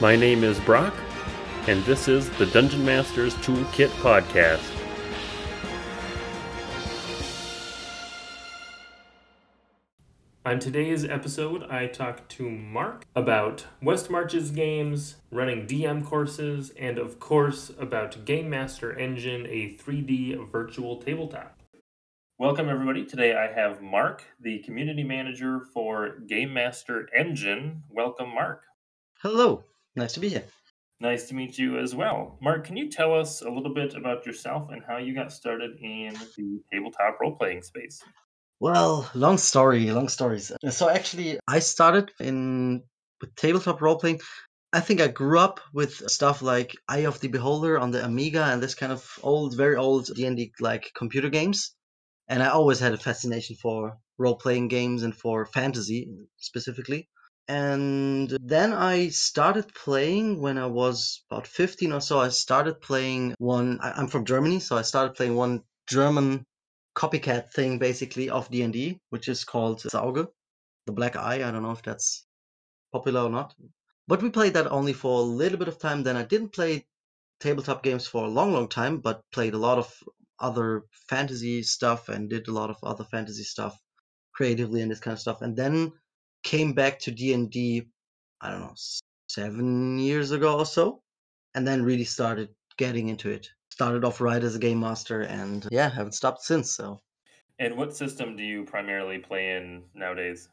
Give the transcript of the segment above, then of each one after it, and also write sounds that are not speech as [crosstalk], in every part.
My name is Brock, and this is the Dungeon Masters Toolkit Podcast. On today's episode, I talk to Mark about West Marches games, running DM courses, and of course about Game Master Engine, a 3D virtual tabletop. Welcome, everybody. Today I have Mark, the community manager for Game Master Engine. Welcome, Mark. Hello, nice to be here. Nice to meet you as well. Mark, can you tell us a little bit about yourself and how you got started in the tabletop role playing space? Well, long story, long stories. Uh, so actually, I started in with tabletop role playing. I think I grew up with stuff like Eye of the Beholder on the Amiga and this kind of old, very old D&D like computer games and I always had a fascination for role playing games and for fantasy specifically. And then I started playing when I was about 15 or so. I started playing one. I, am from Germany, so I started playing one German copycat thing, basically of D and D, which is called Sauge, the Black Eye. I don't know if that's popular or not, but we played that only for a little bit of time. Then I didn't play tabletop games for a long, long time, but played a lot of other fantasy stuff and did a lot of other fantasy stuff creatively and this kind of stuff and then came back to d&d i don't know seven years ago or so and then really started getting into it started off right as a game master and yeah haven't stopped since so and what system do you primarily play in nowadays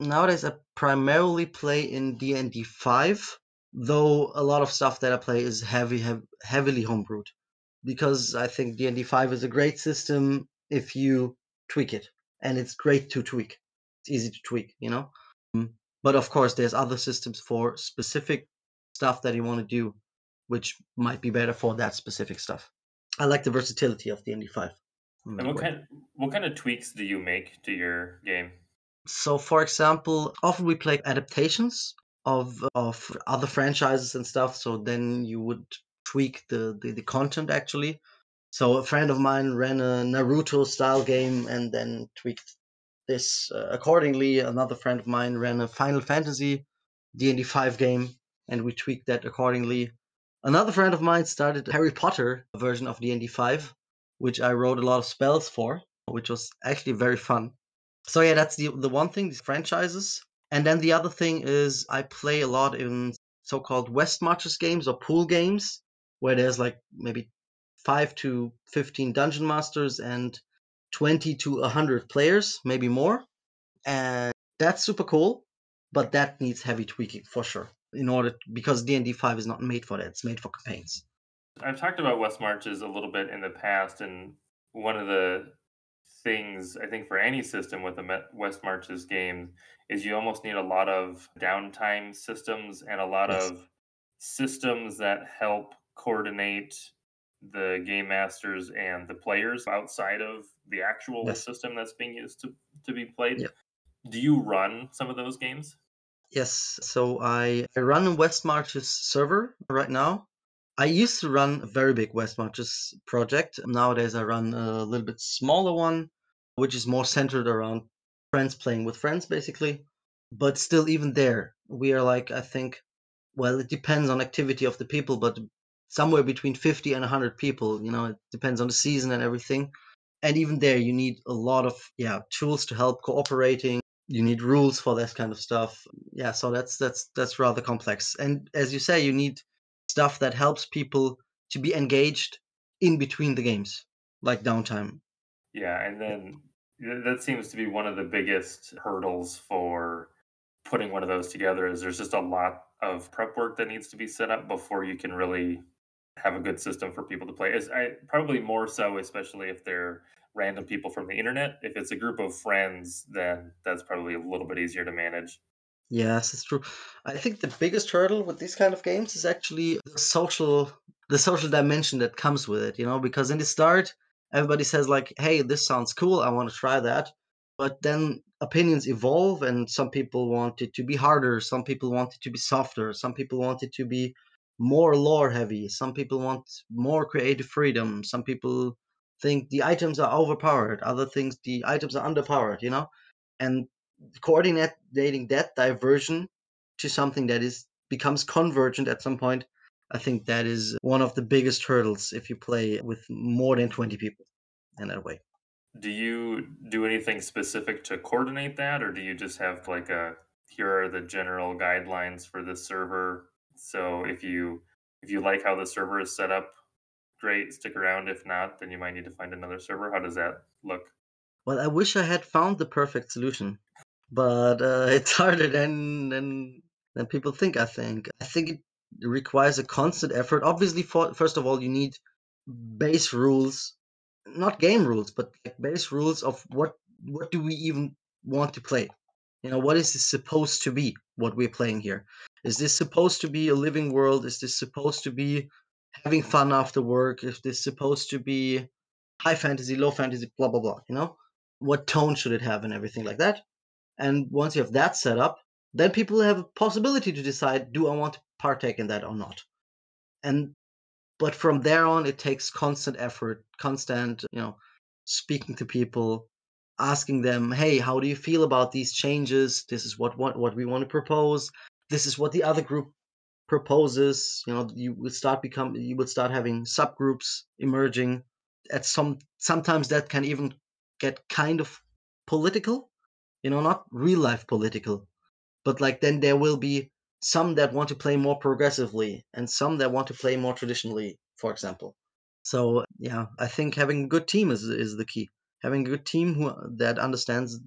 nowadays i primarily play in d&d 5 though a lot of stuff that i play is heavy hev- heavily homebrewed because I think D&D 5 is a great system if you tweak it. And it's great to tweak. It's easy to tweak, you know? Mm, but of course, there's other systems for specific stuff that you want to do, which might be better for that specific stuff. I like the versatility of D&D 5. And what kind, what kind of tweaks do you make to your game? So, for example, often we play adaptations of of other franchises and stuff. So then you would tweak the, the, the content actually. So a friend of mine ran a Naruto style game and then tweaked this uh, accordingly. Another friend of mine ran a Final Fantasy D&D 5 game and we tweaked that accordingly. Another friend of mine started Harry Potter version of D&D 5, which I wrote a lot of spells for, which was actually very fun. So yeah, that's the the one thing, these franchises. And then the other thing is I play a lot in so-called West Marches games or pool games where there's like maybe five to 15 dungeon masters and 20 to 100 players, maybe more. And that's super cool, but that needs heavy tweaking for sure. In order because D&D 5 is not made for that. It's made for campaigns. I've talked about West Marches a little bit in the past and one of the things I think for any system with the West Marches game is you almost need a lot of downtime systems and a lot yes. of systems that help coordinate the game masters and the players outside of the actual yes. system that's being used to, to be played. Yep. Do you run some of those games? Yes. So I, I run a West Marches server right now. I used to run a very big West Marches project. Nowadays I run a little bit smaller one, which is more centered around friends playing with friends basically. But still even there, we are like I think well, it depends on activity of the people, but somewhere between 50 and 100 people you know it depends on the season and everything. And even there you need a lot of yeah tools to help cooperating. You need rules for this kind of stuff. Yeah so that's that's that's rather complex. And as you say you need stuff that helps people to be engaged in between the games like downtime. Yeah and then that seems to be one of the biggest hurdles for putting one of those together is there's just a lot of prep work that needs to be set up before you can really have a good system for people to play. Is I probably more so, especially if they're random people from the internet. If it's a group of friends, then that's probably a little bit easier to manage. Yes, it's true. I think the biggest hurdle with these kind of games is actually the social the social dimension that comes with it, you know, because in the start everybody says like, "Hey, this sounds cool. I want to try that." But then opinions evolve and some people want it to be harder, some people want it to be softer, some people want it to be more lore heavy. Some people want more creative freedom. Some people think the items are overpowered. Other things the items are underpowered, you know? And coordinating that diversion to something that is becomes convergent at some point, I think that is one of the biggest hurdles if you play with more than 20 people in that way. Do you do anything specific to coordinate that, or do you just have like a here are the general guidelines for this server? So if you if you like how the server is set up, great, stick around. If not, then you might need to find another server. How does that look? Well, I wish I had found the perfect solution, but uh, [laughs] it's harder than than than people think. I think. I think it requires a constant effort. Obviously, for, first of all, you need base rules, not game rules, but like base rules of what what do we even want to play. You know, what is this supposed to be? What we're playing here is this supposed to be a living world? Is this supposed to be having fun after work? Is this supposed to be high fantasy, low fantasy, blah blah blah? You know, what tone should it have and everything like that. And once you have that set up, then people have a possibility to decide do I want to partake in that or not. And but from there on it takes constant effort, constant, you know, speaking to people, asking them, "Hey, how do you feel about these changes? This is what what, what we want to propose. This is what the other group proposes." You know, you would start become you would start having subgroups emerging. At some sometimes that can even get kind of political, you know, not real life political, but like then there will be some that want to play more progressively and some that want to play more traditionally, for example. So yeah, I think having a good team is is the key. Having a good team who that understands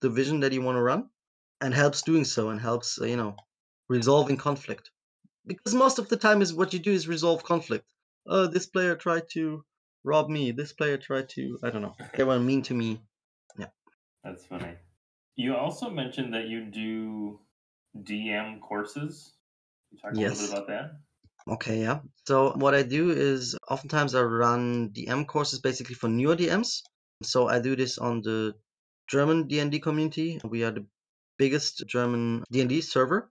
the vision that you want to run and helps doing so and helps uh, you know resolving conflict because most of the time is what you do is resolve conflict. Oh, this player tried to rob me. This player tried to, I don't know, they were mean to me. Yeah. That's funny. You also mentioned that you do DM courses. You talk a Yes. little bit about that? Okay, yeah. So what I do is oftentimes I run DM courses basically for newer DMs. So I do this on the German D&D community. We are the biggest German D&D server,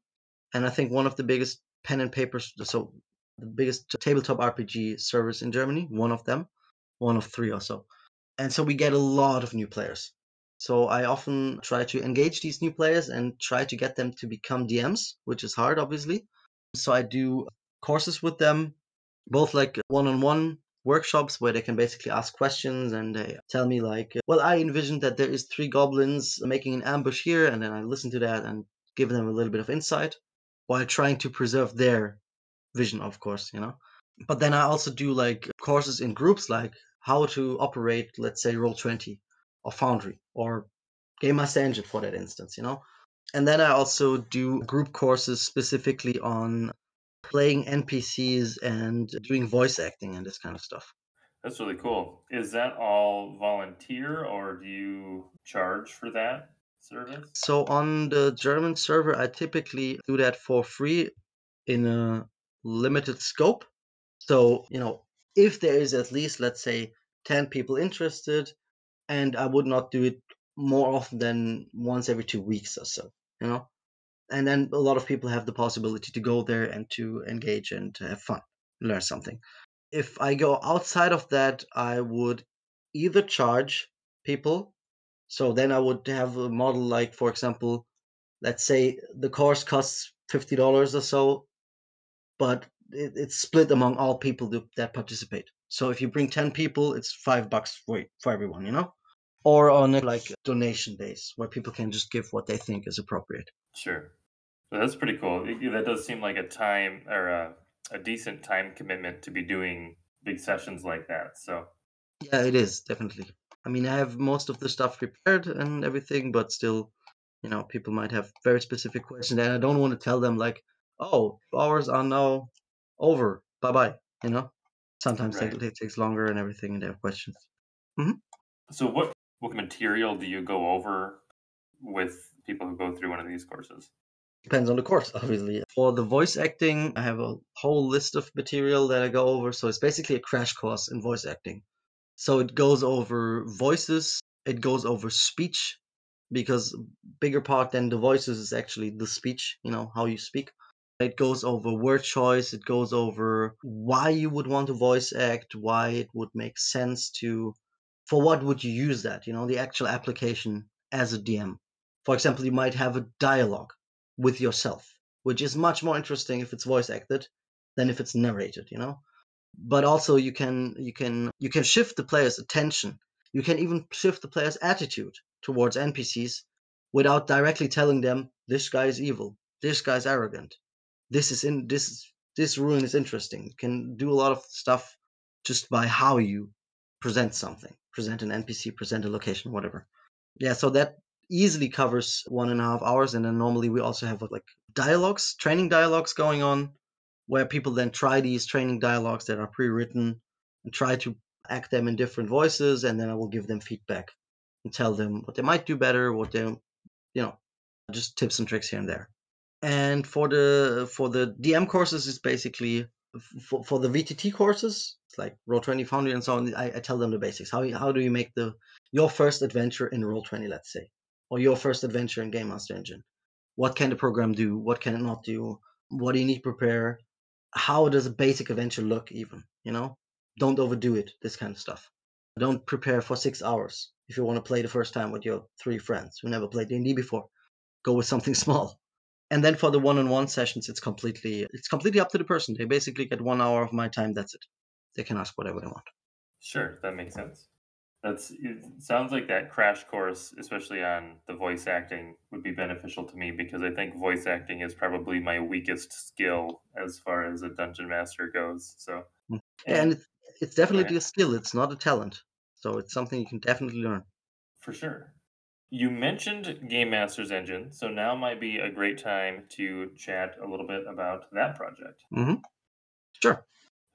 and I think one of the biggest pen and paper, so the biggest tabletop RPG servers in Germany. One of them, one of three or so. And so we get a lot of new players. So I often try to engage these new players and try to get them to become DMs, which is hard, obviously. So I do courses with them, both like one-on-one workshops where they can basically ask questions and they tell me like, uh, well, I envisioned that there is three goblins making an ambush here, and then I listen to that and give them a little bit of insight while trying to preserve their vision, of course, you know. But then I also do like courses in groups, like how to operate, let's say, Roll20 or Foundry or Game Master Engine for that instance, you know. And then I also do group courses specifically on playing NPCs and doing voice acting and this kind of stuff. That's really cool. Is that all volunteer or do you charge for that service? So on the German server, I typically do that for free in a limited scope. So, you know, if there is at least, let's say, 10 people interested, and I would not do it more often than once every two weeks or so, you know? And then a lot of people have the possibility to go there and to engage and to have fun, learn something. If I go outside of that, I would either charge people. So then I would have a model like, for example, let's say the course costs $50 or so, but it, it's split among all people that, participate. So if you bring 10 people, it's five bucks for, for everyone, you know? Or on like donation base where people can just give what they think is appropriate. Sure. That's pretty cool. That does seem like a time or a, a decent time commitment to be doing big sessions like that. So Yeah, it is definitely. I mean, I have most of the stuff prepared and everything, but still, you know, people might have very specific questions, and I don't want to tell them like, "Oh, hours are now over. Bye bye." You know, sometimes Right. it, it takes longer and everything, and they have questions. Mm-hmm. so what what material do you go over with people who go through one of these courses? Depends on the course, [laughs] obviously. For the voice acting, I have a whole list of material that I go over. So it's basically a crash course in voice acting. So it goes over voices, it goes over speech, because bigger part than the voices is actually the speech, you know, how you speak. It goes over word choice, it goes over why you would want to voice act, why it would make sense to, for what would you use that, you know, the actual application as a DM. For example, you might have a dialogue with yourself, which is much more interesting if it's voice acted than if it's narrated, you know. But also you can you can you can shift the player's attention. You can even shift the player's attitude towards NPCs without directly telling them this guy is evil, this guy's arrogant, this is in this this ruin is interesting. You can do a lot of stuff just by how you present something, present an NPC, present a location, whatever. Yeah, so that easily covers one and a half hours, and then normally we also have like dialogues, training dialogues going on, where people then try these training dialogues that are pre-written and try to act them in different voices, and then I will give them feedback and tell them what they might do better, what they, you know, just tips and tricks here and there. And for the for the DM courses, it's basically for, for the VTT courses, like Roll20 Foundry and so on. I, I tell them the basics. How how do you make the your first adventure in Roll20, let's say, or your first adventure in Game Master Engine? What can the program do? What can it not do? What do you need to prepare? How does a basic adventure look? Even you know, don't overdo it. This kind of stuff. Don't prepare for six hours if you want to play the first time with your three friends who never played D&D before. Go with something [laughs] small and then for the one-on-one sessions it's completely it's completely up to the person they basically get one hour of my time that's it they can ask whatever they want sure that makes sense that's it sounds like that crash course especially on the voice acting would be beneficial to me because i think voice acting is probably my weakest skill as far as a dungeon master goes so mm. and it's, it's definitely a skill it's not a talent so it's something you can definitely learn for sure you mentioned Game Master's Engine, so now might be a great time to chat a little bit about that project. Mm-hmm. Sure.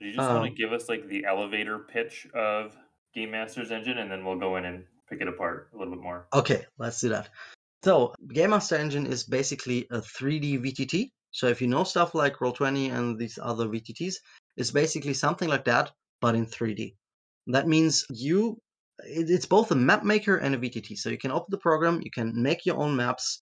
Do you just um, want to give us like the elevator pitch of Game Master's Engine, and then we'll go in and pick it apart a little bit more? Okay, let's do that. So, Game Master Engine is basically a 3D VTT. So, if you know stuff like Roll20 and these other VTTs, it's basically something like that, but in 3D. That means you it's both a map maker and a VTT. So you can open the program, you can make your own maps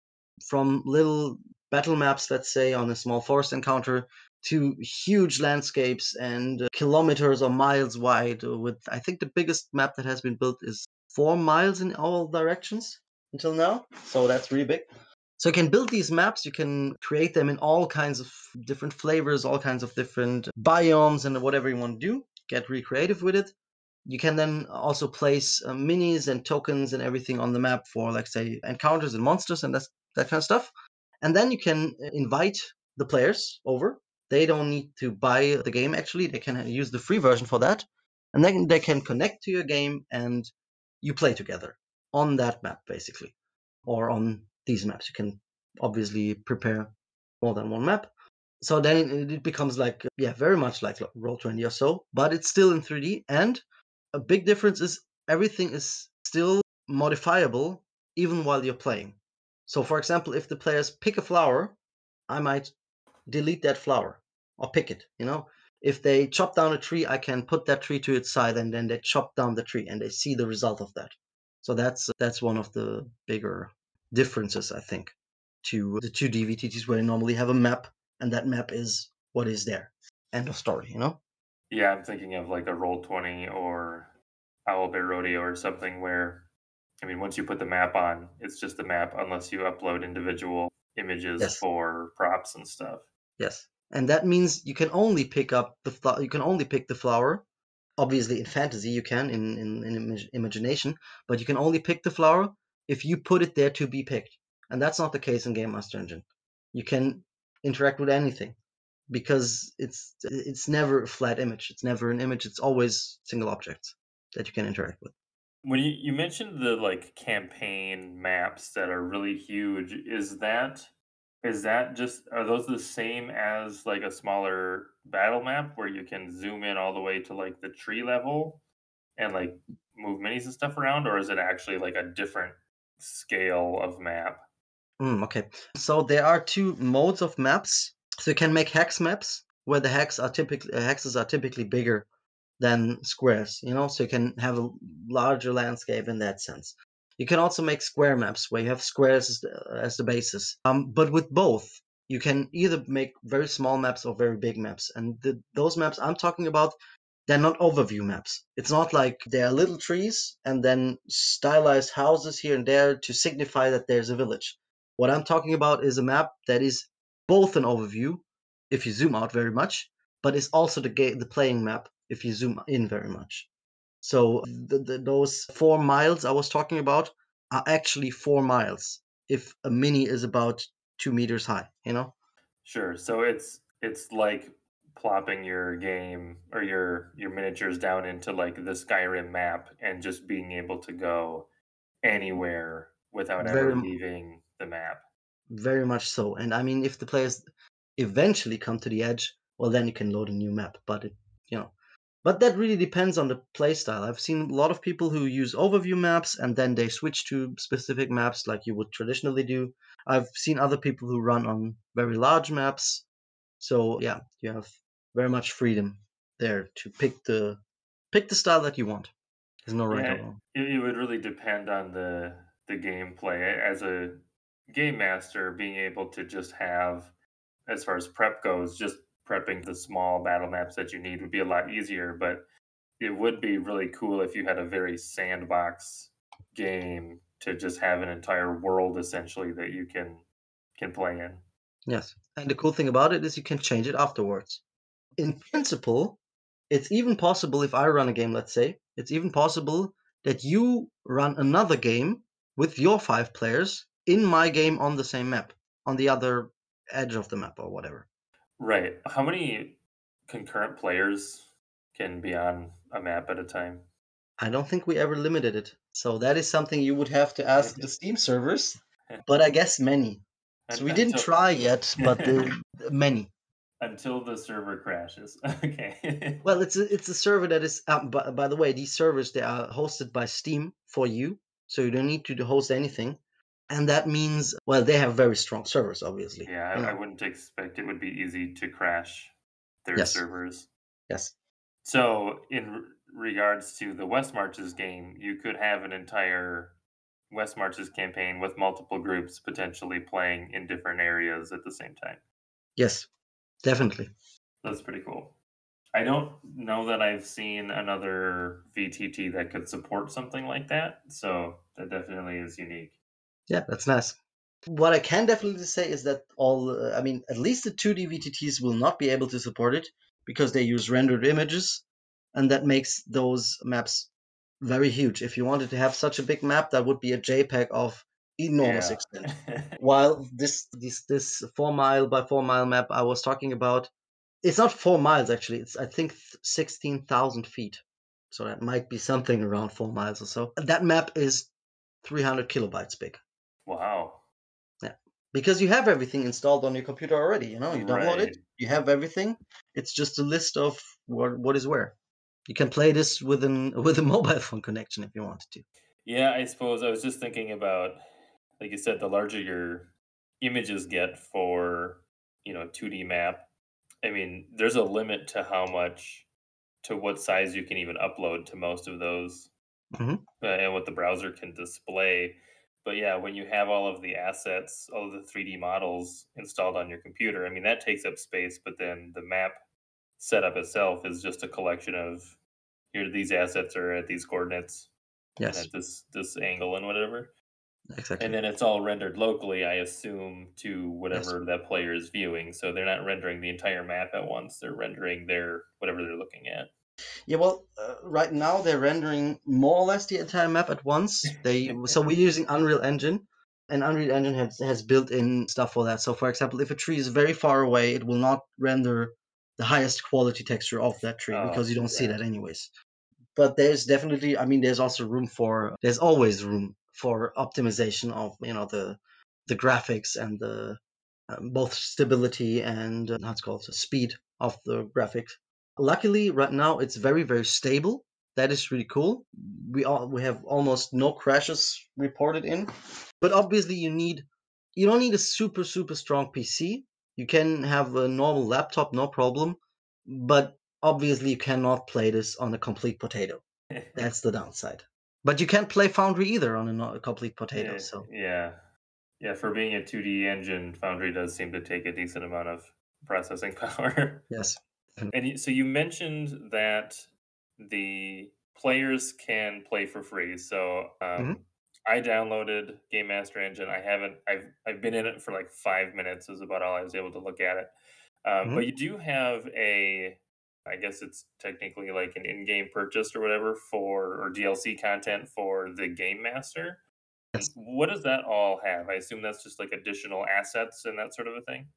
from little battle maps, let's say, on a small forest encounter to huge landscapes and uh, kilometers or miles wide. Uh, with I think the biggest map that has been built is four miles in all directions until now. So that's really big. So you can build these maps, you can create them in all kinds of different flavors, all kinds of different biomes, and whatever you want to do. Get really creative with it you can then also place uh, minis and tokens and everything on the map for like say encounters and monsters and that's, that kind of stuff and then you can uh, invite the players over they don't need to buy the game actually. They can use the free version for that and then they can connect to your game and you play together on that map basically or on these maps. You can obviously prepare more than one map. So then it becomes like yeah very much like roll20 or so but it's still in 3d and a big difference is everything is still modifiable even while you're playing. So, for example, if the players pick a flower, I might delete that flower or pick it. You know, if they chop down a tree, I can put that tree to its side, and then they chop down the tree, and they see the result of that. So that's that's one of the bigger differences, I think, to the 2D VTTs where you normally have a map, and that map is what is there. End of story. You know. Yeah, I'm thinking of like a Roll20 or Owlbear Rodeo or something where, I mean, once you put the map on, it's just the map unless you upload individual images yes. for props and stuff. Yes, and that means you can only pick up the flower. you can only pick the flower. Obviously, in fantasy you can in in, in Im- imagination, but you can only pick the flower if you put it there to be picked, and that's not the case in Game Master Engine. You can interact with anything because it's it's never a flat image. It's never an image. It's always single objects that you can interact with. When you, you mentioned the like campaign maps that are really huge, is that is that just are those the same as like a smaller battle map where you can zoom in all the way to like the tree level and like move minis and stuff around, or is it actually like a different scale of map? Mm, okay, so there are two modes of maps so you can make hex maps where the hex are typically uh, hexes are typically bigger than squares. You know, so you can have a larger landscape in that sense. You can also make square maps where you have squares as the, as the basis. Um, but with both, you can either make very small maps or very big maps. And the, those maps I'm talking about, they're not overview maps. It's not like there are little trees and then stylized houses here and there to signify that there's a village. What I'm talking about is a map that is both an overview if you zoom out very much, but it's also the the playing map if you zoom in very much. So the, the, those four miles I was talking about are actually four miles if a mini is about two meters high. You know. Sure. So it's it's like plopping your game or your your miniatures down into like the Skyrim map and just being able to go anywhere without Very ever leaving the map. Very much so. And I mean, if the players eventually come to the edge, well, then you can load a new map. But it, you know, but that really depends on the playstyle. I've seen a lot of people who use overview maps and then they switch to specific maps like you would traditionally do. I've seen other people who run on very large maps. So yeah, you have very much freedom there to pick the pick the style that you want. There's no right or wrong. it, it would really depend on the the gameplay. As a game master, being able to just have, as far as prep goes, just prepping the small battle maps that you need would be a lot easier. But it would be really cool if you had a very sandbox game to just have an entire world essentially that you can can play in. Yes. And the cool thing about it is you can change it afterwards. In principle, it's even possible if I run a game, let's say, it's even possible that you run another game with your five players in my game on the same map, on the other edge of the map or whatever. Right. How many concurrent players can be on a map at a time? I don't think we ever limited it. So that is something you would have to ask the [laughs] Steam servers, [laughs] but I guess many. So we didn't try yet, but the, [laughs] many. until the server crashes. okay. Well, it's a, it's a server that is. Uh, by, by the way, these servers they are hosted by Steam for you, so you don't need to host anything, and that means well they have very strong servers, obviously. yeah, I, I wouldn't expect it would be easy to crash their Yes. servers. Yes. So, in r- regards to the West Marches game, you could have an entire West Marches campaign with multiple groups potentially playing in different areas at the same time. Yes, definitely. That's pretty cool. I don't know that I've seen another VTT that could support something like that, so that definitely is unique. Yeah, that's nice. What I can definitely say is that all, uh, I mean, at least the 2D VTTs will not be able to support it because they use rendered images, and that makes those maps very huge. If you wanted to have such a big map, that would be a JPEG of enormous Yeah. extent. [laughs] While this this this four mile by four mile map I was talking about, it's not four miles actually. It's I think sixteen thousand feet. So that might be something around four miles or so. That map is three hundred kilobytes big wow. Yeah. Because you have everything installed on your computer already. You know, you download Right. it, you have everything. It's just a list of what what is where. You can play this with an [laughs] with a mobile phone connection if you wanted to. Yeah, I suppose I was just thinking about, like you said, the larger your images get for, you know, 2D map. I mean, there's a limit to how much, to what size you can even upload to most of those, Mhm. uh, and what the browser can display. But yeah, when you have all of the assets, all of the 3D models installed on your computer, I mean, that takes up space. But then the map setup itself is just a collection of here these assets are at these coordinates and Yes, at this this angle and whatever exactly. and then it's all rendered locally i assume to whatever that player is viewing so they're not rendering the entire map at once they're rendering their whatever they're looking at Yeah, well, uh, right now they're rendering more or less the entire map at once. They [laughs] so we're using Unreal Engine, and Unreal Engine has has built-in stuff for that. So, for example, if a tree is very far away, it will not render the highest quality texture of that tree Oh, because you don't see that anyways. But there's definitely, I mean, there's also room for there's always room for optimization of you know the the graphics and the um, both stability and uh, how it's called the speed of the graphics. Luckily, right now it's very very stable. That is really cool. We all we have almost no crashes reported in, but obviously you need you don't need a super super strong PC. You can have a normal laptop, no problem, but obviously you cannot play this on a complete potato. [laughs] That's the downside. But you can't play Foundry either on a, no- a complete potato. yeah, So yeah yeah for being a 2d engine foundry does seem to take a decent amount of processing [laughs] power yes, and so you mentioned that the players can play for free so um, Mhm. I downloaded Game Master Engine. I haven't. I've I've been in it for like five minutes. Is about all I was able to look at it. Um, Mhm. But you do have a. I guess it's technically like an in-game purchase or whatever for or DLC content for the Game Master. Yes. What does that all have? I assume that's just like additional assets and that sort of a thing.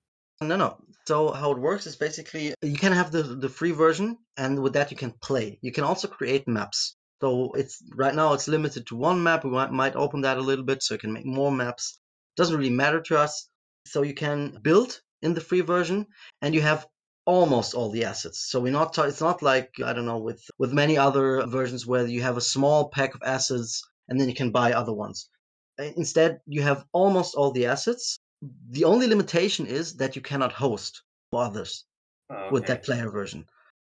No, no. So how it works is basically you can have the the free version, and with that you can play. You can also create maps. So it's right now it's limited to one map. We might, might open that a little bit so you can make more maps. Doesn't really matter to us. So you can build in the free version, and you have almost all the assets. So we're not. It's not like I don't know with with many other versions where you have a small pack of assets and then you can buy other ones. Instead, you have almost all the assets. The only limitation is that you cannot host for others ah, with that player version.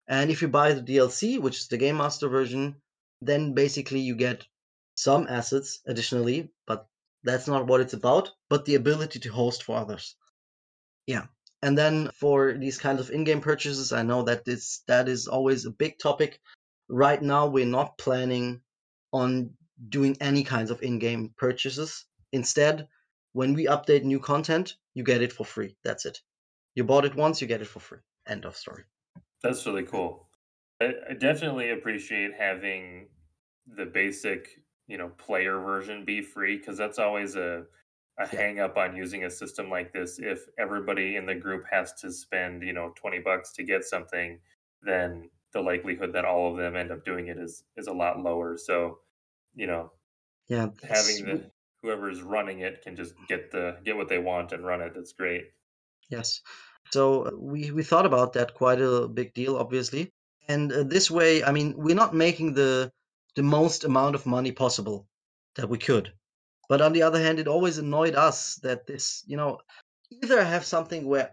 And if you buy the DLC, which is the Game Master version, then basically you get some assets additionally, but that's not what it's about, but the ability to host for others. Yeah. And then for these kinds of in-game purchases, I know that this that is always a big topic. Right now we're not planning on doing any kinds of in-game purchases. Instead, when we update new content, you get it for free. That's it. You bought it once, you get it for free. End of story. That's really cool. I, I definitely appreciate having the basic, you know, player version be free because that's always a a Yeah. hang up on using a system like this. If everybody in the group has to spend, you know, 20 bucks to get something, then the likelihood that all of them end up doing it is is a lot lower. So, you know, Yeah, having s- the is running it can just get the get what they want and run it. That's great. yes. So uh, we we thought about that quite a big deal, obviously. And uh, this way, I mean, we're not making the the most amount of money possible that we could. But on the other hand, it always annoyed us that this, you know, either I have something where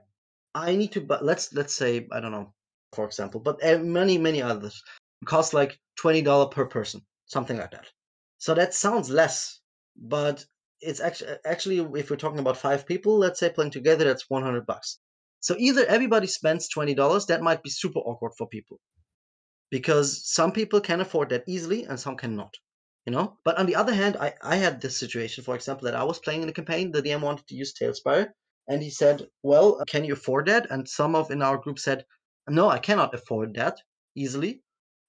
I need to, but let's let's say I don't know, for example, but many many others cost like twenty dollar per person, something like that. So that sounds less, but it's actually actually if we're talking about five people, let's say playing together, that's one hundred bucks. So either everybody spends twenty dollars, that might be super awkward for people because some people can afford that easily and some cannot you know? But on the other hand i, I had this situation for example that i was playing in a campaign the dm wanted to use TaleSpire and he said well uh, can you afford that? And some of in our group said no i cannot afford that easily.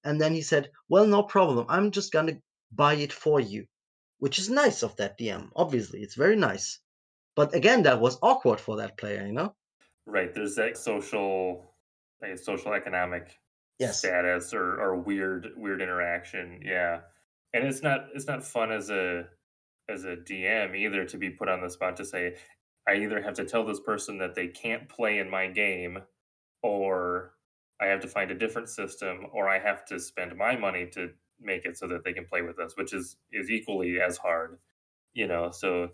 And then he said well no problem. I'm just gonna buy it for you which is nice of that dm obviously it's very nice but again that was awkward for that player you know Right. There's that social guess social economic Yes. status or, or weird weird interaction. Yeah. And it's not it's not fun as a as a DM either to be put on the spot to say, I either have to tell this person that they can't play in my game or I have to find a different system or I have to spend my money to make it so that they can play with us, which is is equally as hard. You know, so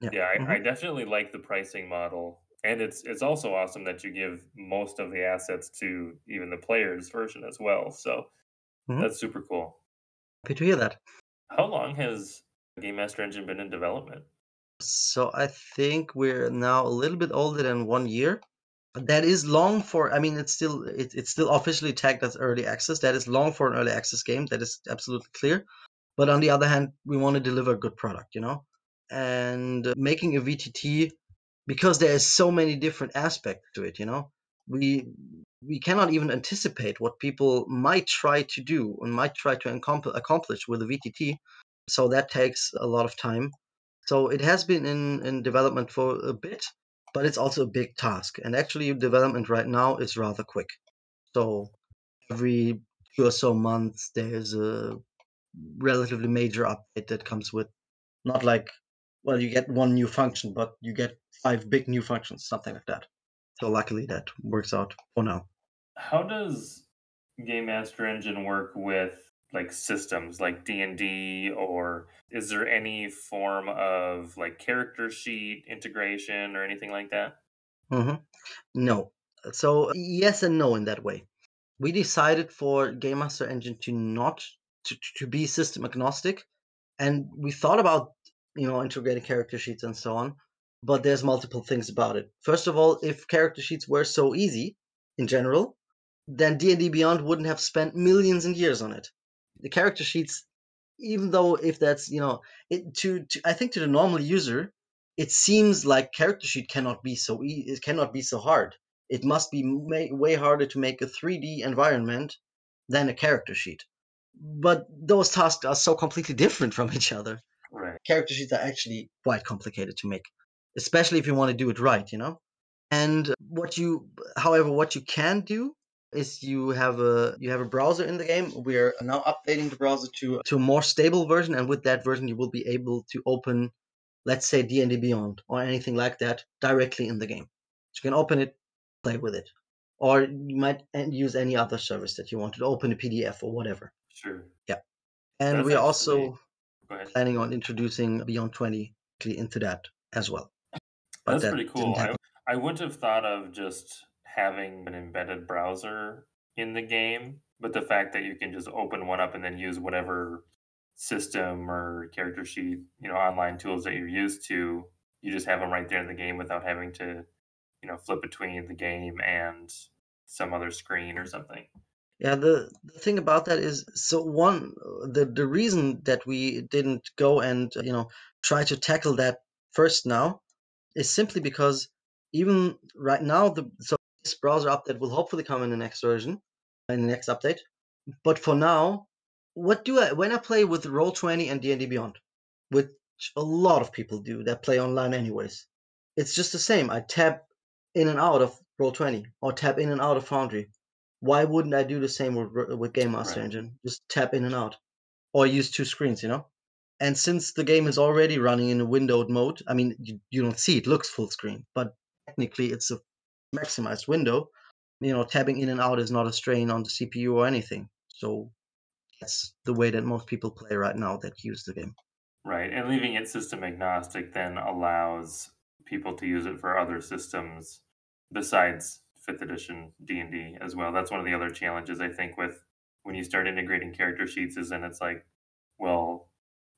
Yeah. yeah, I, Mhm. I definitely like the pricing model, and it's it's also awesome that you give most of the assets to even the players version as well. So Mhm. that's super cool. happy to hear that How long has Game Master Engine been in development? So I think we're now a little bit older than one year. That is long for. I mean, it's still it, it's still officially tagged as early access. That is long for an early access game. That is absolutely clear. But on the other hand, we want to deliver a good product, you know, and making a VTT because there is so many different aspects to it. You know, we we cannot even anticipate what people might try to do and might try to accom- accomplish with a VTT. So that takes a lot of time. So it has been in, in development for a bit, but it's also a big task. And actually, development right now is rather quick. So every two or so months, there's a relatively major update that comes with not like, well, you get one new function, but you get five big new functions, something like that. So luckily, that works out for now. How does Game Master Engine work with like systems like D&D or is there any form of like character sheet integration or anything like that? hmm No. So yes and no in that way. We decided for Game Master Engine to not to, to be system agnostic, and we thought about you know integrating character sheets and so on. But there's multiple things about it. First of all, if character sheets were so easy in general, then D&D Beyond wouldn't have spent millions and years on it. The character sheets, even though if that's you know it to, to I think to the normal user, it seems like character sheet cannot be so e- it cannot be so hard. It must be way harder to make a 3D environment than a character sheet. But those tasks are so completely different from [laughs] each other. Right. Character sheets are actually quite complicated to make, especially if you want to do it right, you know. And what you, however, what you can do is you have a you have a browser in the game. We are now updating the browser to to a more stable version, and with that version, you will be able to open, let's say D and D Beyond or anything like that directly in the game. So you can open it, play with it, or you might use any other service that you want to open a PDF or whatever. Sure. Yeah, and That's we're also actually- Go ahead. planning on introducing Beyond 20 into that as well. But That's that pretty cool. I. I wouldn't have thought of just having an embedded browser in the game, but the fact that you can just open one up and then use whatever system or character sheet, you know, online tools that you're used to, you just have them right there in the game without having to, you know, flip between the game and some other screen or something. Yeah, the, the thing about that is so one the the reason that we didn't go and uh, you know try to tackle that first now is simply because even right now the so this browser update will hopefully come in the next version in the next update. But for now, what do I when I play with Roll20 and D&D Beyond, which a lot of people do that play online anyways, it's just the same. I tap in and out of Roll20 or tap in and out of Foundry. Why wouldn't I do the same with with Game Master Right. Engine? Just tap in and out, or use two screens, you know. And since the game is already running in a windowed mode, I mean, you, you don't see it looks full screen, but technically it's a maximized window. You know, tabbing in and out is not a strain on the CPU or anything. So that's the way that most people play right now that use the game. Right. And leaving it system agnostic then allows people to use it for other systems besides fifth edition D&D as well. That's one of the other challenges I think with when you start integrating character sheets is then it's like, well,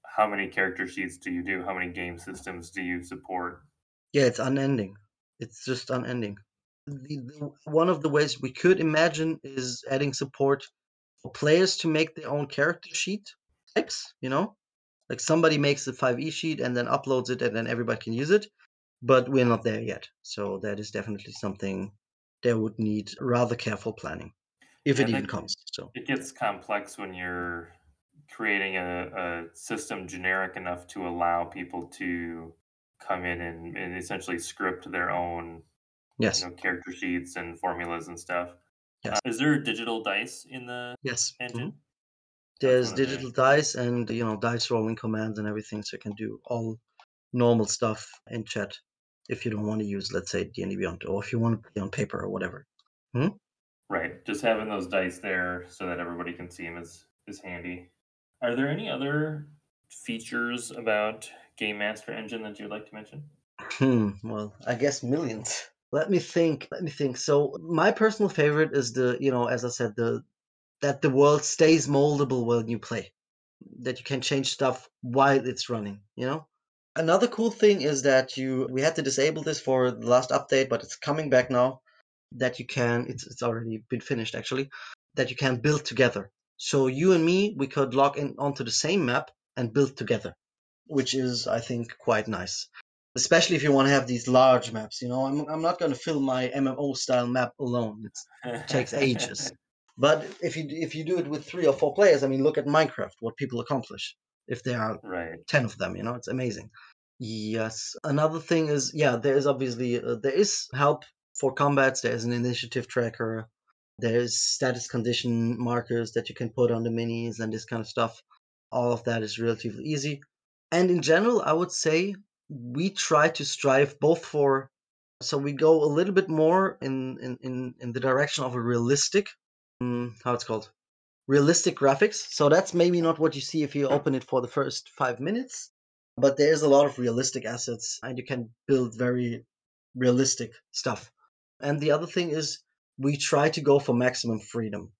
how many character sheets do you do? How many game systems do you support? Yeah, it's unending. It's just unending. The, the, one of the ways we could imagine is adding support for players to make their own character sheet types, you know? Like somebody makes a 5e sheet and then uploads it and then everybody can use it. But we're not there yet. So that is definitely something that would need rather careful planning. If Yeah, it even comes. So It gets complex when you're creating a, a system generic enough to allow people to come in and, and essentially script their own yes. you know, character sheets and formulas and stuff. Yes. Uh, is there digital dice in the Yes. engine? There's one of the- digital dice and you know dice rolling commands and everything, so you can do all normal stuff in chat if you don't want to use, let's say, D&D Beyond, or if you want to be on paper or whatever. hmm? Right. Just having those dice there so that everybody can see them is, is handy. Are there any other features about Game Master Engine that you'd like to mention? Hmm. Well, I guess millions. Let me think. Let me think. So my personal favorite is the you know, as I said, the that the world stays moldable when you play. That you can change stuff while it's running. You know. Another cool thing is that you we had to disable this for the last update, but it's coming back now. That you can it's it's already been finished actually. That you can build together. So you and me, we could log in onto the same map and build together, which is I think quite nice especially if you want to have these large maps. You know, I'm I'm not going to fill my MMO style map alone. It's, it takes [laughs] ages. But if you if you do it with three or four players, I mean, look at Minecraft, what people accomplish if there are right. ten of them. You know, it's amazing. Yes. Another thing is, yeah, there is obviously uh, there is help for combats. There is an initiative tracker. There is status condition markers that you can put on the minis and this kind of stuff. All of that is relatively easy. And in general, I would say we try to strive both for so we go a little bit more in in in, in the direction of a realistic um, how it's called realistic graphics. So that's maybe not what you see if you open it for the first five minutes but there's a lot of realistic assets and you can build very realistic stuff. And the other thing is we try to go for maximum freedom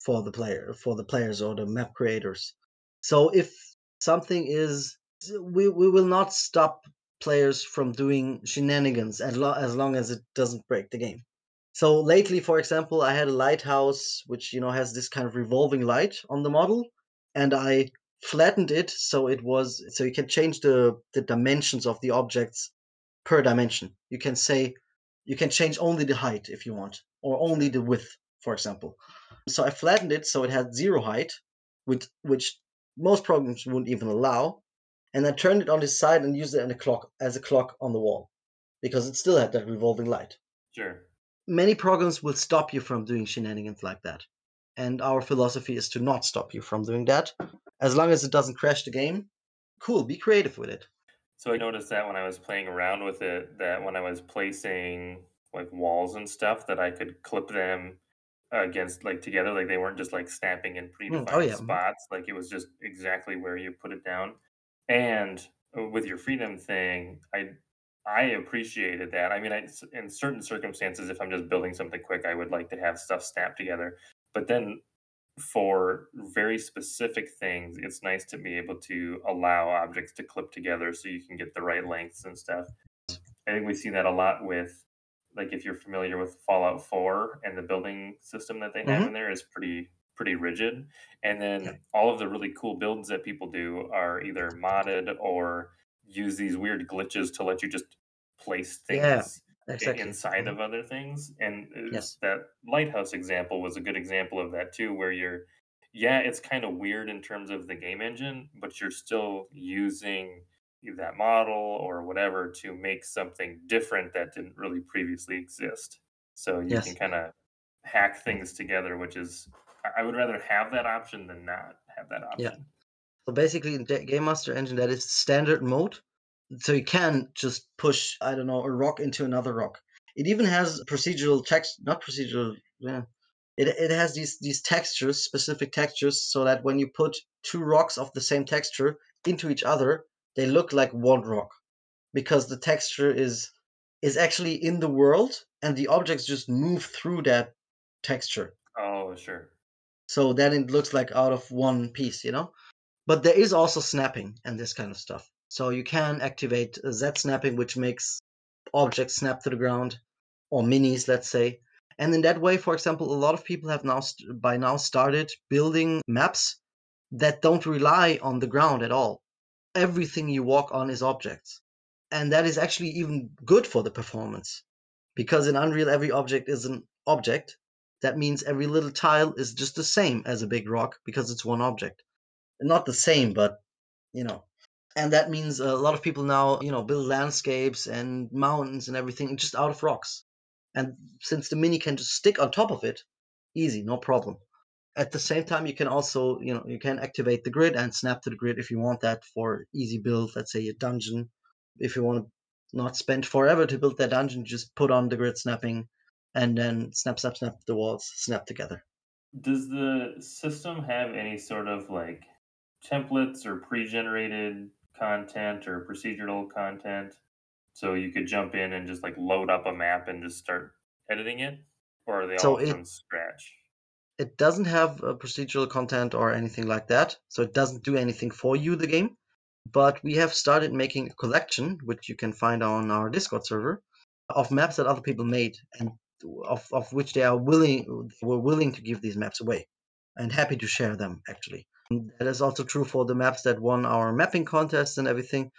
for the player for the players or the map creators. So if something is we, we will not stop players from doing shenanigans as, lo- as long as it doesn't break the game. So lately, for example, I had a lighthouse which you know has this kind of revolving light on the model, and I flattened it so it was so you can change the the dimensions of the objects per dimension. You can say you can change only the height if you want, or only the width, for example. So I flattened it so it had zero height, which which most programs wouldn't even allow, and I turned it on its side and used it in a clock as a clock on the wall, because it still had that revolving light. Sure. Many programs will stop you from doing shenanigans like that, and our philosophy is to not stop you from doing that, as long as it doesn't crash the game. Cool, be creative with it. So I noticed that when I was playing around with it, that when I was placing like walls and stuff, that I could clip them against like together, like they weren't just like snapping in predefined Mm, oh yeah, mhm. spots. Like it was just exactly where you put it down. And uh, with your freedom thing, I I appreciated that. I mean, I, in certain circumstances, if I'm just building something quick, I would like to have stuff snapped together. But then for very specific things, it's nice to be able to allow objects to clip together so you can get the right lengths and stuff. I think we see that a lot with, like, if you're familiar with Fallout 4 and the building system that they have hmm in there is pretty pretty rigid. And Yeah, then all of the really cool builds that people do are either modded or use these weird glitches to let you just place things i- exactly. inside hmm of other things. And Yes, that lighthouse example was a good example of that too where you're yeah it's kind of weird in terms of the game engine but you're still using that model or whatever to make something different that didn't really previously exist. So you can kind of hack things together which is i would rather have that option than not have that option. yeah. So basically, in the Game Master Engine, that is standard mode. So you can just push, I don't know, a rock into another rock. It even has procedural text, not procedural. Yeah, it it has these these textures, specific textures, so that when you put two rocks of the same texture into each other, they look like one rock because the texture is is actually in the world, and the objects just move through that texture. oh sure So then it looks like out of one piece, you know. But there is also snapping and this kind of stuff. So you can activate Z snapping, which makes objects snap to the ground, or minis, let's say. And in that way, for example, a lot of people have now by now started building maps that don't rely on the ground at all. Everything you walk on is objects. And that is actually even good for the performance. Because in Unreal, every object is an object. That means every little tile is just the same as a big rock because it's one object. Not the same, but you know. And that means a lot of people now, you know, build landscapes and mountains and everything just out of rocks. And since the mini can just stick on top of it, easy, no problem. At the same time, you can also, you know, you can activate the grid and snap to the grid if you want that for easy build. Let's say a dungeon. If you want to not spend forever to build that dungeon, just put on the grid snapping and then snap, snap, snap the walls snap together. Does the system have any sort of like templates or pre-generated content or procedural content so you could jump in and just like load up a map and just start editing it? Or are they So all it from scratch? it doesn't have procedural content or anything like that. So it doesn't do anything for you, the game. But we have started making a collection, which you can find on our Discord server, of maps that other people made and of, of which they are willing were willing to give these maps away and happy to share them actually. That is also true for the maps that won our mapping contest and everything.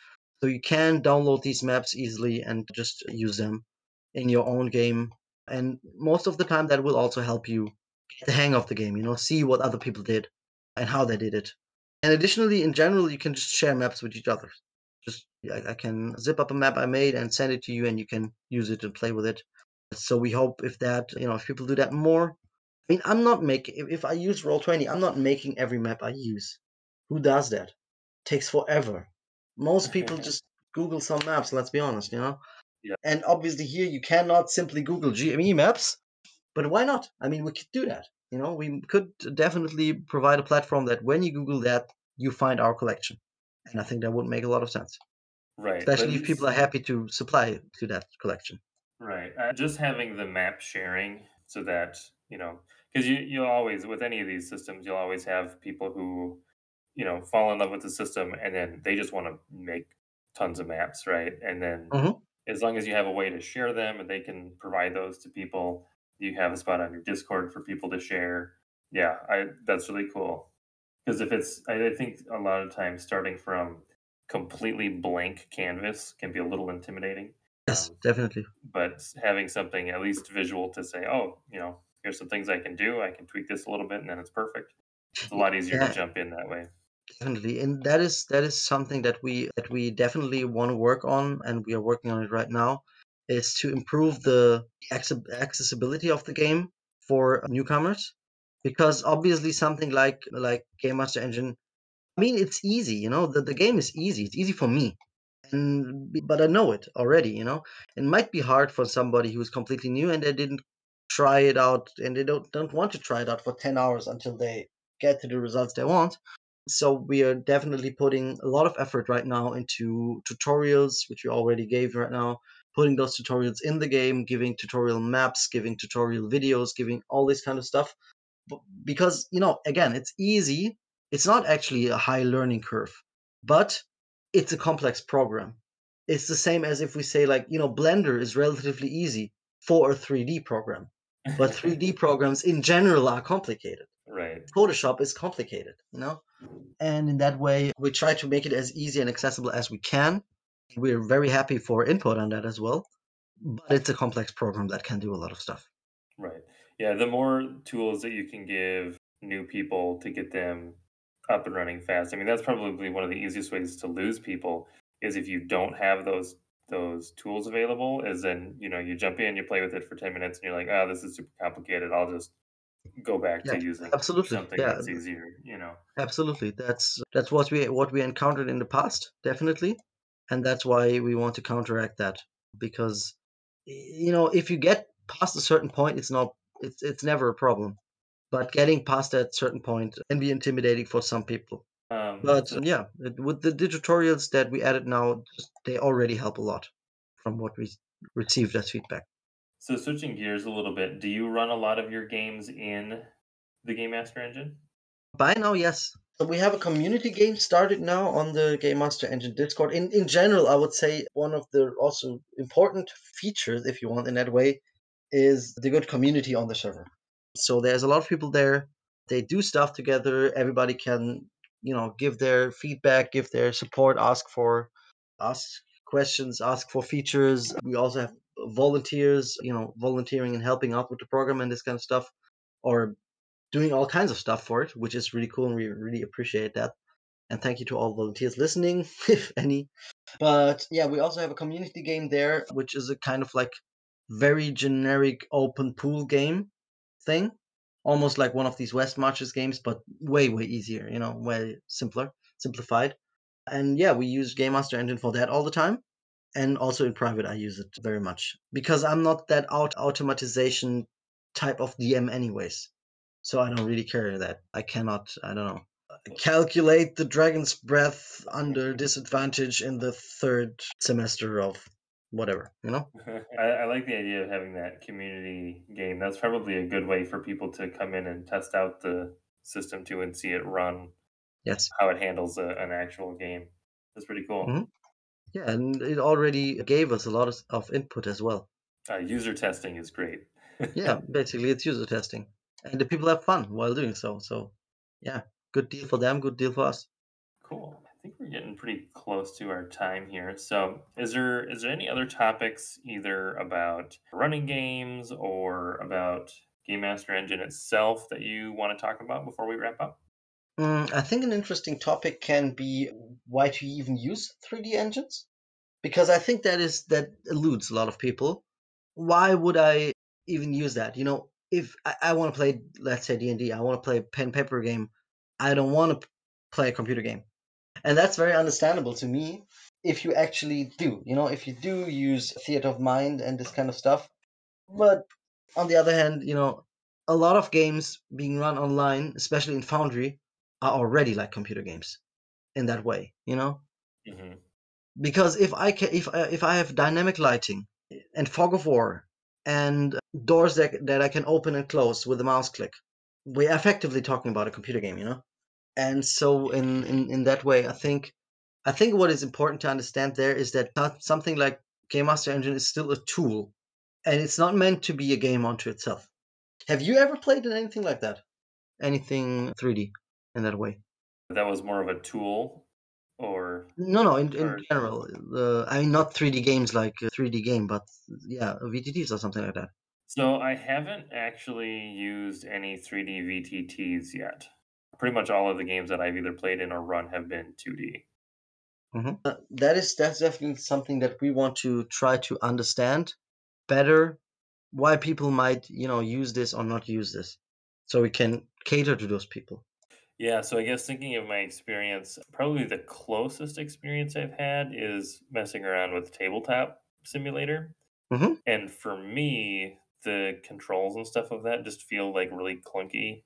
So you can download these maps easily and just use them in your own game. And most of the time that will also help you get the hang of the game, you know, see what other people did and how they did it. And additionally, in general, you can just share maps with each other. Just I, I can zip up a map I made and send it to you, and you can use it and play with it. So we hope if that you know if people do that more. I mean, I'm not making if, if I use Roll20, I'm not making every map I use. Who does that? takes forever. Most people [laughs] just Google some maps. Let's be honest, you know. yeah. And obviously here you cannot simply Google GME maps, but why not? I mean, we could do that. You know, we could definitely provide a platform that when you Google that, you find our collection. And I think that would make a lot of sense, Right. Especially if people are happy to supply to that collection. Right. Uh, just having the map sharing so that, you know, because you, you'll always, with any of these systems, you'll always have people who, you know, fall in love with the system and then they just want to make tons of maps, right? And then hmm as long as you have a way to share them and they can provide those to people, you have a spot on your Discord for people to share. Yeah, I that's really cool. Because if it's, I I think a lot of times starting from completely blank canvas can be a little intimidating. Yes, Um, definitely. but having something at least visual to say, oh, you know, here's some things I can do. I can tweak this a little bit, and then it's perfect. It's a lot easier to jump in that way. definitely. And that is that is something that we that we definitely want to work on, and we are working on it right now, is to improve the accessibility of the game for newcomers. Because obviously something like like Game Master Engine, I mean it's easy, you know, the, the game is easy. It's easy for me. Mm, and but I know it already, you know. It might be hard for somebody who's completely new and they didn't try it out and they don't don't want to try it out for 10 hours until they get to the results they want. So we are definitely putting a lot of effort right now into tutorials which we already gave right now putting those tutorials in the game giving tutorial maps giving tutorial videos giving all this kind of stuff. Because you know again it's easy. It's not actually a high learning curve but it's a complex program it's the same as if we say like you know blender is relatively easy for a 3d program but [laughs] 3d programs in general are complicated right. Photoshop is complicated, you know? And in that way, we try to make it as easy and accessible as we can. We're very happy for input on that as well. But it's a complex program that can do a lot of stuff. Right. Yeah. The more tools that you can give new people to get them up and running fast. I mean, that's probably one of the easiest ways to lose people is if you don't have those those tools available. Is then you know you jump in, you play with it for ten minutes, and you're like, oh, this is super complicated. I'll just go back Yeah, to using absolutely. something Yeah, that's easier. You know. absolutely. That's that's what we what we encountered in the past, definitely. And that's why we want to counteract that. Because you know, if you get past a certain point, it's not it's it's never a problem. But getting past that certain point can be intimidating for some people. Um, But yeah, with the, the tutorials that we added now, they already help a lot from what we received as feedback. so switching gears a little bit, do you run a lot of your games in the Game Master Engine? By now, yes. So we have a community game started now on the Game Master Engine Discord. In in general, I would say one of the also important features, if you want, in that way, is the good community on the server. So there's a lot of people there. They do stuff together. Everybody can, you know, give their feedback, give their support, ask for ask questions, ask for features. We also have volunteers, you know, volunteering and helping out with the program and this kind of stuff, or doing all kinds of stuff for it, which is really cool and we really appreciate that. And thank you to all volunteers listening, [laughs] if any. But yeah, we also have a community game there, which is a kind of like very generic open pool game thing. Almost like one of these West Marches games, but way, way easier, you know, way simpler, simplified. And yeah, we use Game Master Engine for that all the time. And also in private, I use it very much because I'm not that out automatization type of DM, anyways. So I don't really care that I cannot, I don't know, calculate the dragon's breath under disadvantage in the third semester of whatever, you know? [laughs] I, I like the idea of having that community game. That's probably a good way for people to come in and test out the system too and see it run, Yes. how it handles a, an actual game. That's pretty cool. Mhm. Yeah, and it already gave us a lot of, of input as well. Uh, user testing is great. [laughs] Yeah, basically it's user testing. And the people have fun while doing so. So yeah, good deal for them, good deal for us. Cool. Think we're getting pretty close to our time here. So, is there is there any other topics either about running games or about Game Master Engine itself that you want to talk about before we wrap up? Mm, I think an interesting topic can be why to even use 3D engines, because I think that is that eludes a lot of people. Why would I even use that? You know, if I, I want to play, let's say D and I want to play a pen paper game. I don't want to play a computer game, and that's very understandable to me. If you actually do, you know, if you do use theater of mind and this kind of stuff, but on the other hand, you know, a lot of games being run online, especially in Foundry, are already like computer games in that way, you know? hmm Because if I can, if I, if I have dynamic lighting and fog of war and doors that that I can open and close with a mouse click, we're effectively talking about a computer game, you know? And so in in in that way, I think I think what is important to understand there is that something like Game Master Engine is still a tool, and it's not meant to be a game unto itself. Have you ever played in anything like that? Anything 3D in that way? That was more of a tool or No, no, in, in or general. Uh, I mean, not 3D games like a 3D game, but yeah, VTTs or something like that. So I haven't actually used any 3D VTTs yet. Pretty much all of the games that I've either played in or run have been 2D. hmm Uh, that is that's definitely something that we want to try to understand better why people might you know use this or not use this, so we can cater to those people. Yeah, so I guess thinking of my experience, probably the closest experience I've had is messing around with Tabletop Simulator. hmm And for me, the controls and stuff of that just feel like really clunky.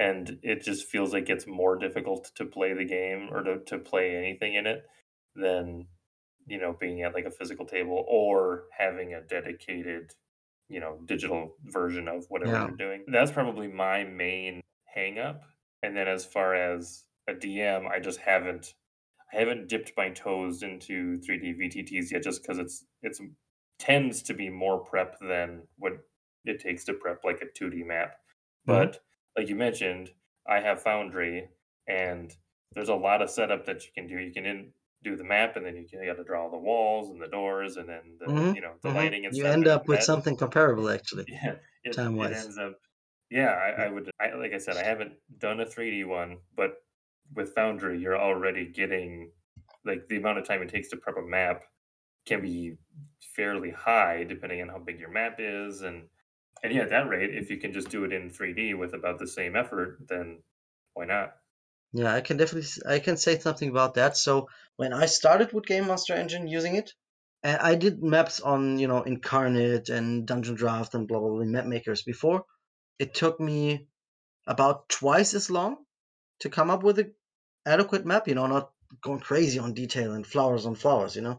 And it just feels like it's more difficult to play the game or to, to play anything in it than, you know, being at like a physical table or having a dedicated, you know, digital version of whatever Yeah, you're doing. That's probably my main hang up. And then as far as a DM, I just haven't I haven't dipped my toes into 3D VTTs yet just because it's it's tends to be more prep than what it takes to prep like a 2D map. hmm But like you mentioned, I have Foundry and there's a lot of setup that you can do. You can in, do the map and then you, can, you got to draw the walls and the doors and then the hmm you know the hmm lighting and You stuff end up with that something comparable, actually, [laughs] yeah it time wise, ends up yeah I, I would I like I said I haven't done a 3D one but with Foundry you're already getting like the amount of time it takes to prep a map can be fairly high depending on how big your map is and and yeah at that rate if you can just do it in 3D with about the same effort then why not Yeah, I can definitely I can say something about that. So when I started with Game Master Engine using it, I did maps on you know Inkarnate and Dungeon Draft and blah blah blah map makers before. It took me about twice as long to come up with an adequate map. You know, not going crazy on detail and flowers on flowers. You know,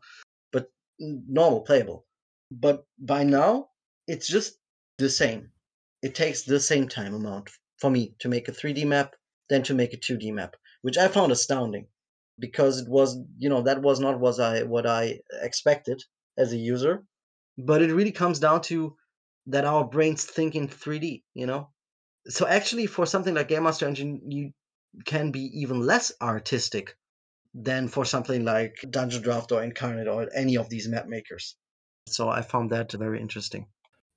but normal playable. But by now, it's just the same. It takes the same time amount for me to make a 3D map than to make a 2D map, which I found astounding because it was, you know, that was not was I what I expected as a user. But it really comes down to that our brains think in 3D, you know? So actually for something like Game Master Engine, you can be even less artistic than for something like Dungeon Draft or Inkarnate or any of these map makers. So I found that very interesting.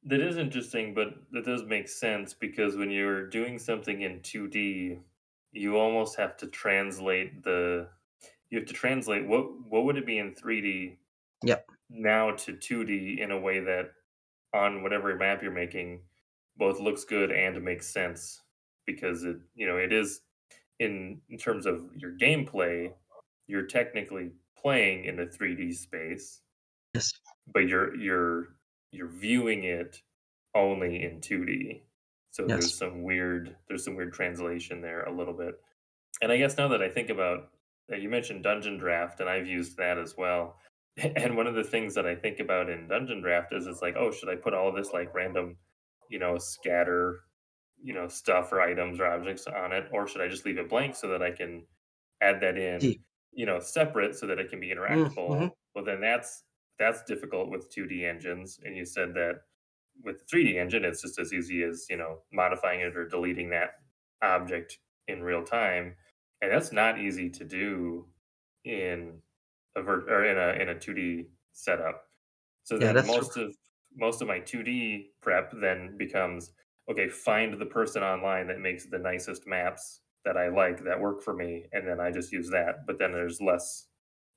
That is interesting but that does make sense because when you're doing something in 2D you almost have to translate the you have to translate what what would it be in 3D Yep. now to 2D in a way that on whatever map you're making both looks good and makes sense because it you know it is in in terms of your gameplay you're technically playing in a 3D space Yes. but you're you're you're viewing it only in 2D so there's some weird there's some weird translation there a little bit and I guess now that I think about uh, you mentioned Dungeon Draft, and I've used that as well. [laughs] And one of the things that I think about in Dungeon Draft is it's like, oh, should I put all of this like random, you know, scatter, you know, stuff or items or objects on it, or should I just leave it blank so that I can add that in, you know, separate so that it can be Mm, interactable? mhm. Well, then that's that's difficult with 2D engines, and you said that with the 3D engine, it's just as easy as you know modifying it or deleting that object in real time and that's not easy to do in a ver- or in a in a 2D setup. So Yeah, then that's true. most of most of my 2D prep then becomes okay, find the person online that makes the nicest maps that I like that work for me and then I just use that. But then there's less,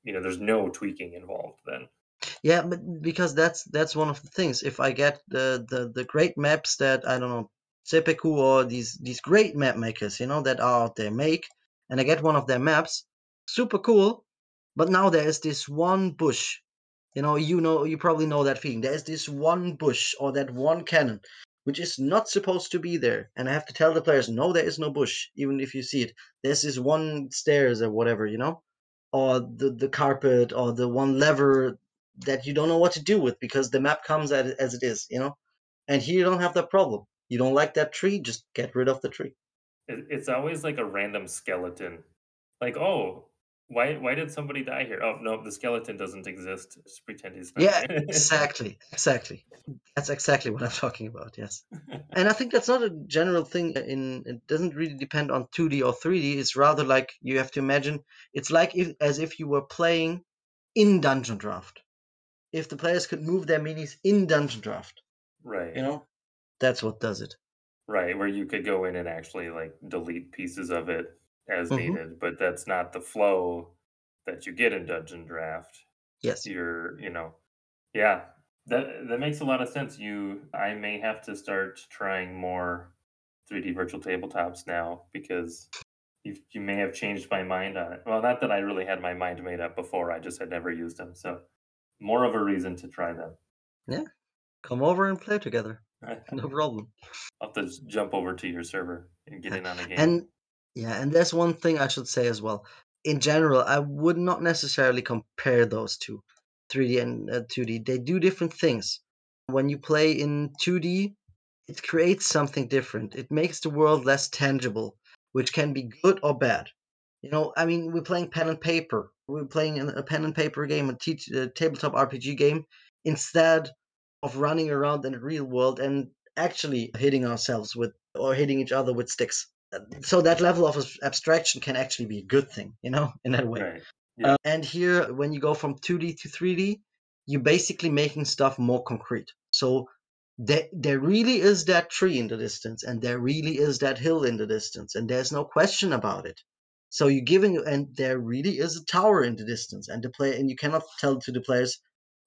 you know, there's no tweaking involved then. Yeah, but because that's that's one of the things. If I get the the the great maps that I don't know, Czepeku or these these great map makers, you know, that are out there make, and I get one of their maps, super cool. But now there is this one bush. You know, you know, you probably know that feeling. There is this one bush or that one cannon, which is not supposed to be there, and I have to tell the players, no, there is no bush, even if you see it. There's this one stairs or whatever, you know, or the the carpet or the one lever that you don't know what to do with because the map comes as, as it is, you know? And here you don't have that problem. You don't like that tree, just get rid of the tree. It's always like a random skeleton. Like, oh, Why why did somebody die here? Oh no, the skeleton doesn't exist. Just pretend he's not Yeah, exactly, exactly. That's exactly what I'm talking about. Yes, [laughs] and I think that's not a general thing. In it doesn't really depend on 2D or 3D. It's rather like you have to imagine. It's like if as if you were playing in Dungeon Draft. If the players could move their minis in Dungeon Draft, right. you know, that's what does it. Right, where you could go in and actually like delete pieces of it as Mhm. needed, but that's not the flow that you get in Dungeon Draft. Yes. You're, you know, yeah, that that makes a lot of sense. You, I may have to start trying more 3D virtual tabletops now because you you may have changed my mind on it. Well, not that I really had my mind made up before. I just had never used them, so more of a reason to try them. Yeah. Come over and play together. I'll [laughs] No problem. have to just jump over to your server and get in on a game. And yeah, and there's one thing I should say as well. In general, I would not necessarily compare those two, 3D and uh, 2D. They do different things. When you play in 2D, it creates something different. It makes the world less tangible, which can be good or bad. You know, I mean, we're playing pen and paper. We're playing a pen and paper game, a, teach, a tabletop RPG game, instead of running around in the real world and actually hitting ourselves with or hitting each other with sticks. Uh, So that level of abstraction can actually be a good thing, you know, [laughs] in that way. right. Yeah. Uh, and here, when you go from 2D to 3D, you're basically making stuff more concrete. So there, there really is that tree in the distance, and there really is that hill in the distance, and there's no question about it. So you're giving, and there really is a tower in the distance, and the player, and you cannot tell to the players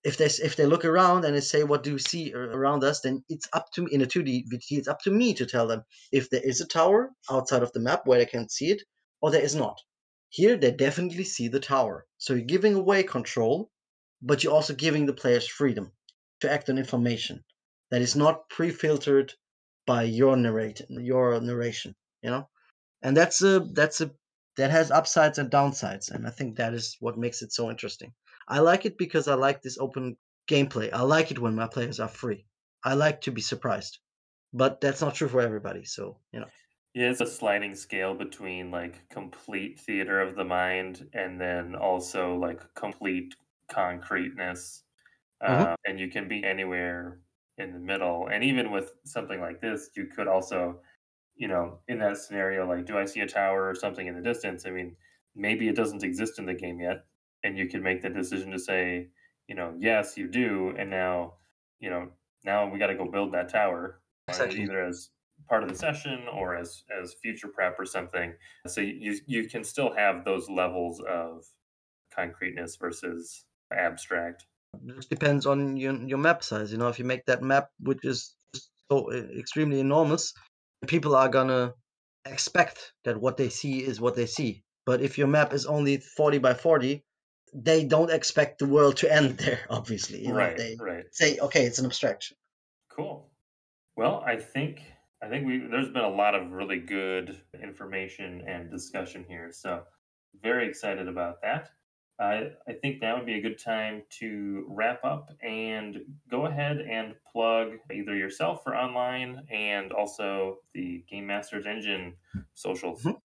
if they if they look around and they say, "What do you see around us?" Then it's up to me in a 2D VT. It's up to me to tell them if there is a tower outside of the map where they can see it, or there is not. Here, they definitely see the tower. So you're giving away control, but you're also giving the players freedom to act on information that is not pre-filtered by your narrate your narration. You know, and that's a that's a that has upsides and downsides, and I think that is what makes it so interesting. I like it because I like this open gameplay. I like it when my players are free. I like to be surprised, but that's not true for everybody. So you know, Yeah, it's a sliding scale between like complete theater of the mind and then also like complete concreteness. Mhm. Uh, and you can be anywhere in the middle. And even with something like this, you could also, you know, in that scenario, like, do I see a tower or something in the distance? I mean, maybe it doesn't exist in the game yet. And you could make the decision to say, you know, yes, you do. And now, you know, now we got to go build that tower uh, Exactly. either as part of the session or as as future prep or something. So you you can still have those levels of concreteness versus abstract. it just depends on your your map size. You know, if you make that map which is so uh, extremely enormous, people are gonna expect that what they see is what they see. But if your map is only 40 by 40, they don't expect the world to end there. [laughs] Obviously, you know, right, they right. say, okay, it's an abstraction. Cool. Well, I think I think we there's been a lot of really good information and discussion here. So very excited about that. I I think that would be a good time to wrap up and go ahead and plug either yourself for online and also the Game Masters Engine socials. Mhm.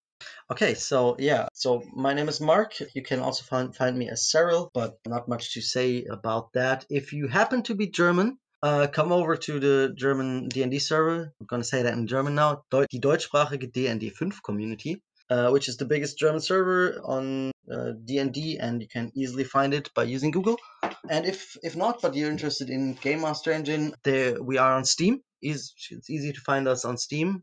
Okay, so yeah, so my name is Mark. You can also find find me as Cyril, but not much to say about that. If you happen to be German, uh, come over to the German D&D server. I'm gonna say that in German now. Die deutschsprachige D&D 5 community, uh, which is the biggest German server on uh, D&D, and you can easily find it by using Google. And if if not, but you're interested in Game Master Engine, there we are on Steam. Is it's easy to find us on Steam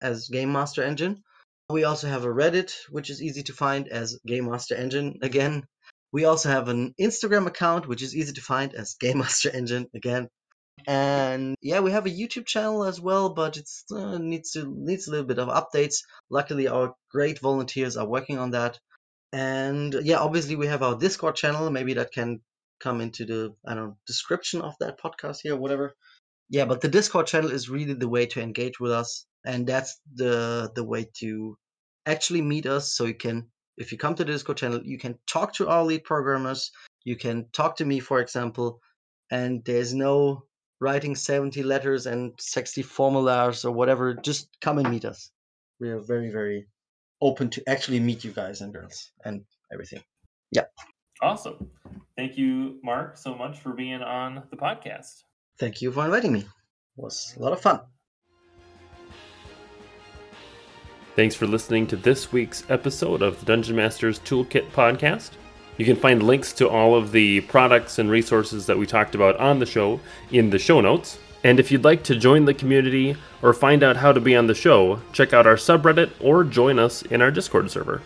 as Game Master Engine. We also have a Reddit, which is easy to find as Game Master Engine again. We also have an Instagram account, which is easy to find as [laughs] Game Master Engine again. And yeah, we have a YouTube channel as well, but it's uh, needs to needs a little bit of updates. Luckily, our great volunteers are working on that. And yeah, obviously we have our Discord channel. Maybe that can come into the I don't know description of that podcast here, whatever. Yeah, but the Discord channel is really the way to engage with us, and that's the the way to actually meet us. So you can, if you come to the Discord channel, you can talk to our lead programmers. You can talk to me, for example, and there's no writing 70 letters and 60 formulas or whatever. Just come and meet us. We are very, very open to actually meet you guys and girls and everything. Yeah. Awesome. Thank you, Mark, so much for being on the podcast. Thank you for inviting me. It was a lot of fun. Thanks for listening to this week's episode of the Dungeon Masters Toolkit podcast. You can find links to all of the products and resources that we talked about on the show in the show notes. And if you'd like to join the community or find out how to be on the show, check out our subreddit or join us in our Discord server.